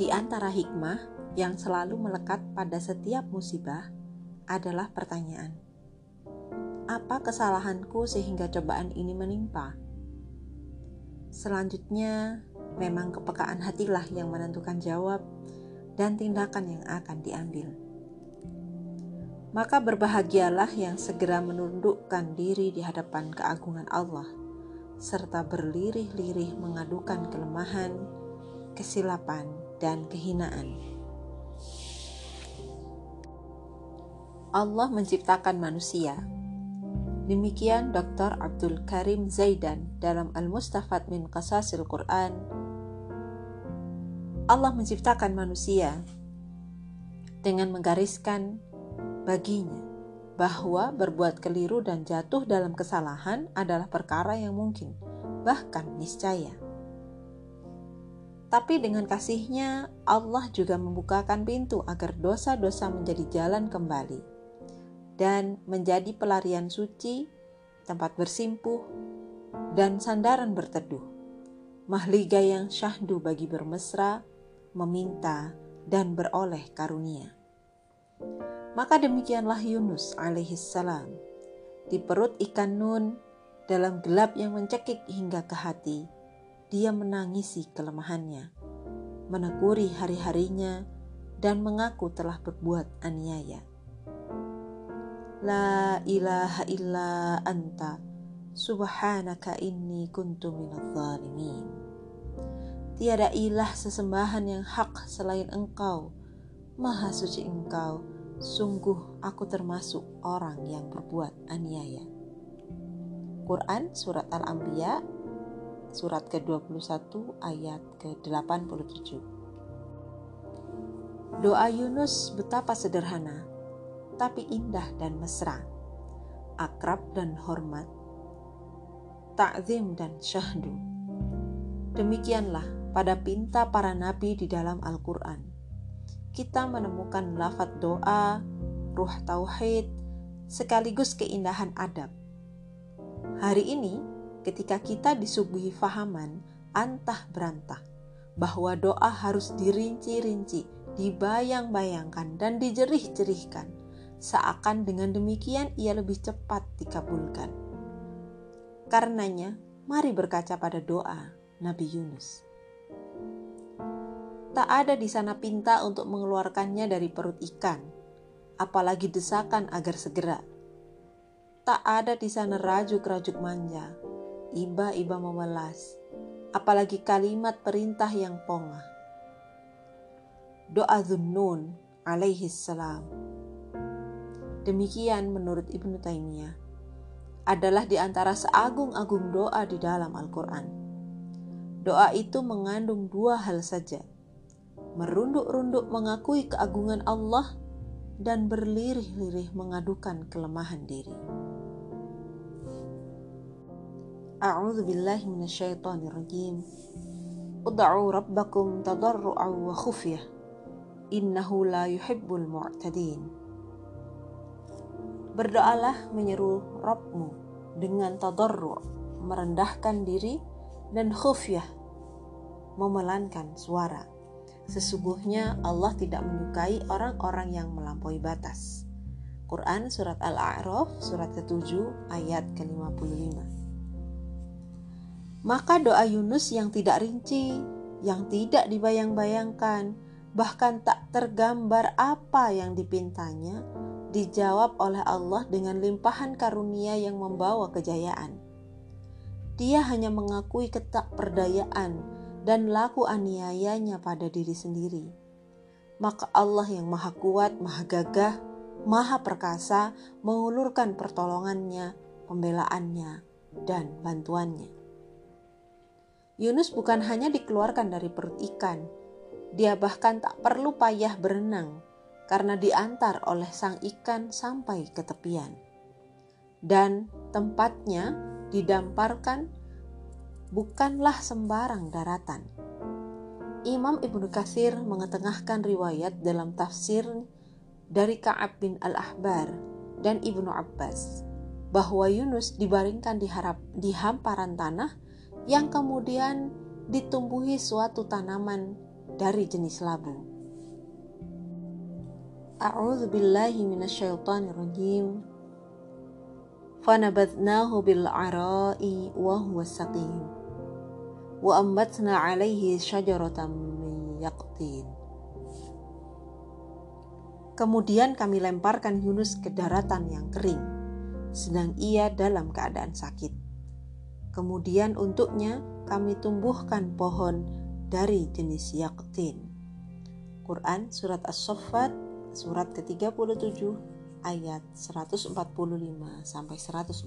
Di antara hikmah yang selalu melekat pada setiap musibah adalah pertanyaan: "Apa kesalahanku sehingga cobaan ini menimpa?" Selanjutnya, memang kepekaan hatilah yang menentukan jawab dan tindakan yang akan diambil. Maka berbahagialah yang segera menundukkan diri di hadapan keagungan Allah, serta berlirih-lirih mengadukan kelemahan, kesilapan, dan kehinaan. Allah menciptakan manusia. Demikian Dr. Abdul Karim Zaidan dalam Al-Mustafad min Qasasil Quran. Allah menciptakan manusia dengan menggariskan baginya bahwa berbuat keliru dan jatuh dalam kesalahan adalah perkara yang mungkin, bahkan niscaya. Tapi dengan kasihnya, Allah juga membukakan pintu agar dosa-dosa menjadi jalan kembali dan menjadi pelarian suci, tempat bersimpuh, dan sandaran berteduh. Mahliga yang syahdu bagi bermesra, meminta, dan beroleh karunia. Maka demikianlah Yunus alaihissalam di perut ikan nun dalam gelap yang mencekik hingga ke hati dia menangisi kelemahannya, meneguri hari-harinya, dan mengaku telah berbuat aniaya. La ilaha illa anta, subhanaka inni kuntu zalimin. Tiada ilah sesembahan yang hak selain engkau, maha suci engkau, sungguh aku termasuk orang yang berbuat aniaya. Quran Surat Al-Anbiya surat ke-21 ayat ke-87. Doa Yunus betapa sederhana, tapi indah dan mesra, akrab dan hormat, takzim dan syahdu. Demikianlah pada pinta para nabi di dalam Al-Quran. Kita menemukan lafat doa, ruh tauhid, sekaligus keindahan adab. Hari ini ketika kita disuguhi fahaman antah berantah bahwa doa harus dirinci-rinci, dibayang-bayangkan, dan dijerih-jerihkan, seakan dengan demikian ia lebih cepat dikabulkan. Karenanya, mari berkaca pada doa Nabi Yunus. Tak ada di sana pinta untuk mengeluarkannya dari perut ikan, apalagi desakan agar segera. Tak ada di sana rajuk-rajuk manja, iba-iba memelas, apalagi kalimat perintah yang pongah. Doa Zunnun alaihi salam. Demikian menurut Ibnu Taimiyah adalah di antara seagung-agung doa di dalam Al-Quran. Doa itu mengandung dua hal saja, merunduk-runduk mengakui keagungan Allah dan berlirih-lirih mengadukan kelemahan diri. أعوذ بالله من الشيطان الرجيم ادعوا ربكم تضرعا وخفية إنه لا يحب المعتدين Berdoalah menyeru Rabbmu dengan tadarru' merendahkan diri dan khufyah memelankan suara. Sesungguhnya Allah tidak menyukai orang-orang yang melampaui batas. Quran Surat Al-A'raf Surat ke-7 ayat ke-55 maka doa Yunus yang tidak rinci, yang tidak dibayang-bayangkan, bahkan tak tergambar apa yang dipintanya, dijawab oleh Allah dengan limpahan karunia yang membawa kejayaan. Dia hanya mengakui ketakperdayaan dan laku aniayanya pada diri sendiri. Maka Allah yang maha kuat, maha gagah, maha perkasa mengulurkan pertolongannya, pembelaannya, dan bantuannya. Yunus bukan hanya dikeluarkan dari perut ikan, dia bahkan tak perlu payah berenang karena diantar oleh sang ikan sampai ke tepian. Dan tempatnya didamparkan bukanlah sembarang daratan. Imam Ibnu Katsir mengetengahkan riwayat dalam tafsir dari Ka'ab bin Al-Ahbar dan Ibnu Abbas bahwa Yunus dibaringkan di, harap, di hamparan tanah yang kemudian ditumbuhi suatu tanaman dari jenis labu. A'udzu billahi minasyaitonir rajim. Fanabadnahu bil ara'i wa huwa saqim. Wa ambatna 'alaihi syajaratan min yaqtin. Kemudian kami lemparkan Yunus ke daratan yang kering, sedang ia dalam keadaan sakit. Kemudian untuknya kami tumbuhkan pohon dari jenis yaktin. Quran Surat As-Saffat surat ke-37 ayat 145 sampai 146.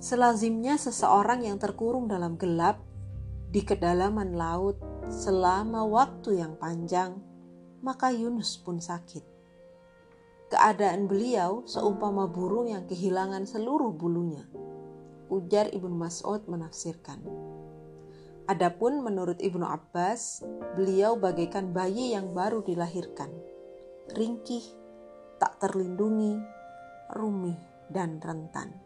Selazimnya seseorang yang terkurung dalam gelap di kedalaman laut selama waktu yang panjang, maka Yunus pun sakit. Keadaan beliau seumpama burung yang kehilangan seluruh bulunya. Ujar Ibnu Mas'ud menafsirkan. Adapun menurut Ibnu Abbas, beliau bagaikan bayi yang baru dilahirkan. Ringkih, tak terlindungi, rumih, dan rentan.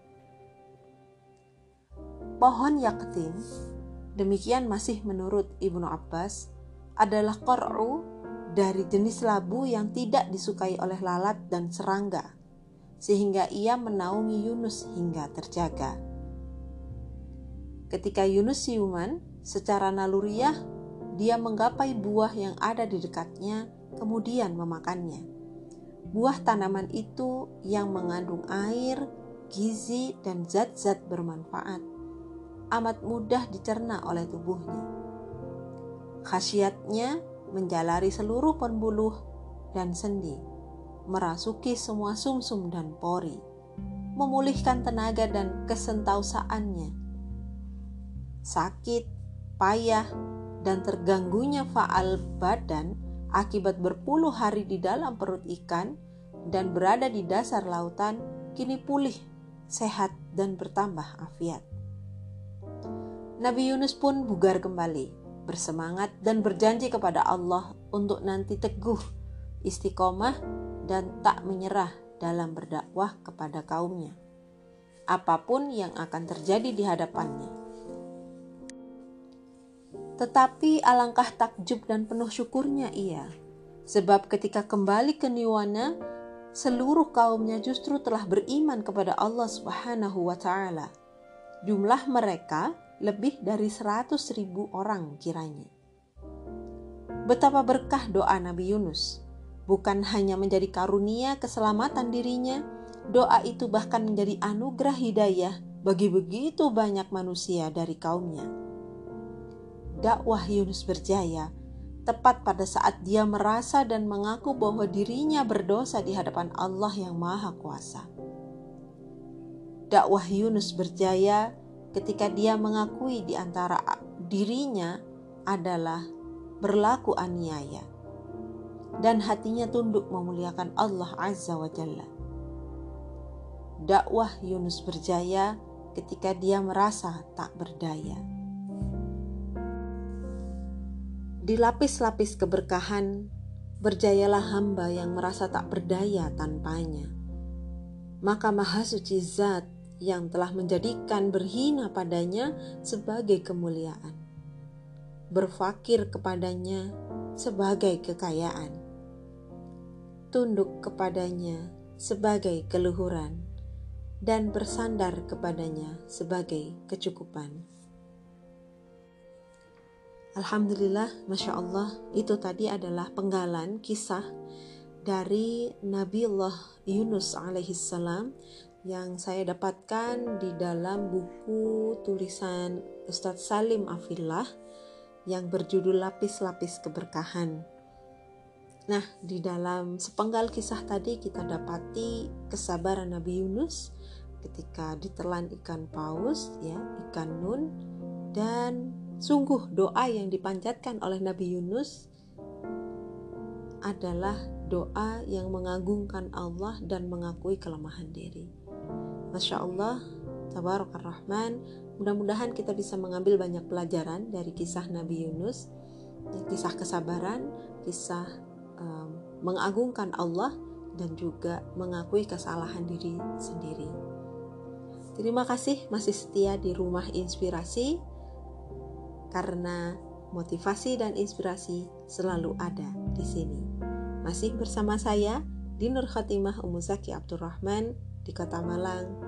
Pohon yaktin Demikian masih menurut Ibnu Abbas adalah kor'u dari jenis labu yang tidak disukai oleh lalat dan serangga, sehingga ia menaungi Yunus hingga terjaga. Ketika Yunus siuman, secara naluriah dia menggapai buah yang ada di dekatnya, kemudian memakannya. Buah tanaman itu yang mengandung air, gizi, dan zat-zat bermanfaat amat mudah dicerna oleh tubuhnya. Khasiatnya menjalari seluruh pembuluh dan sendi, merasuki semua sumsum -sum dan pori, memulihkan tenaga dan kesentausaannya. Sakit, payah, dan terganggunya faal badan akibat berpuluh hari di dalam perut ikan dan berada di dasar lautan kini pulih, sehat, dan bertambah afiat. Nabi Yunus pun bugar kembali, bersemangat dan berjanji kepada Allah untuk nanti teguh, istiqomah, dan tak menyerah dalam berdakwah kepada kaumnya. Apa pun yang akan terjadi di hadapannya. Tetapi alangkah takjub dan penuh syukurnya ia, sebab ketika kembali ke Niwana, seluruh kaumnya justru telah beriman kepada Allah Subhanahu wa Ta'ala. Jumlah mereka lebih dari seratus ribu orang kiranya. Betapa berkah doa Nabi Yunus, bukan hanya menjadi karunia keselamatan dirinya, doa itu bahkan menjadi anugerah hidayah bagi begitu banyak manusia dari kaumnya. Dakwah Yunus berjaya tepat pada saat dia merasa dan mengaku bahwa dirinya berdosa di hadapan Allah yang Maha Kuasa. Dakwah Yunus berjaya ketika dia mengakui di antara dirinya adalah berlaku aniaya dan hatinya tunduk memuliakan Allah Azza wa Jalla. Dakwah Yunus berjaya ketika dia merasa tak berdaya. Di lapis-lapis keberkahan, berjayalah hamba yang merasa tak berdaya tanpanya. Maka Maha Suci Zat yang telah menjadikan berhina padanya sebagai kemuliaan, berfakir kepadanya sebagai kekayaan, tunduk kepadanya sebagai keluhuran, dan bersandar kepadanya sebagai kecukupan. Alhamdulillah, masya Allah, itu tadi adalah penggalan kisah dari Nabiullah Yunus alaihissalam yang saya dapatkan di dalam buku tulisan Ustadz Salim Afillah yang berjudul Lapis-Lapis Keberkahan. Nah, di dalam sepenggal kisah tadi kita dapati kesabaran Nabi Yunus ketika ditelan ikan paus, ya, ikan nun, dan sungguh doa yang dipanjatkan oleh Nabi Yunus adalah doa yang mengagungkan Allah dan mengakui kelemahan diri. Masya Allah, Tabarakar Rahman. Mudah-mudahan kita bisa mengambil banyak pelajaran dari kisah Nabi Yunus, kisah kesabaran, kisah um, mengagungkan Allah, dan juga mengakui kesalahan diri sendiri. Terima kasih masih setia di rumah inspirasi. karena motivasi dan inspirasi selalu ada di sini. Masih bersama saya, Dinur Khatimah Umuzaki Abdurrahman di Kota Malang.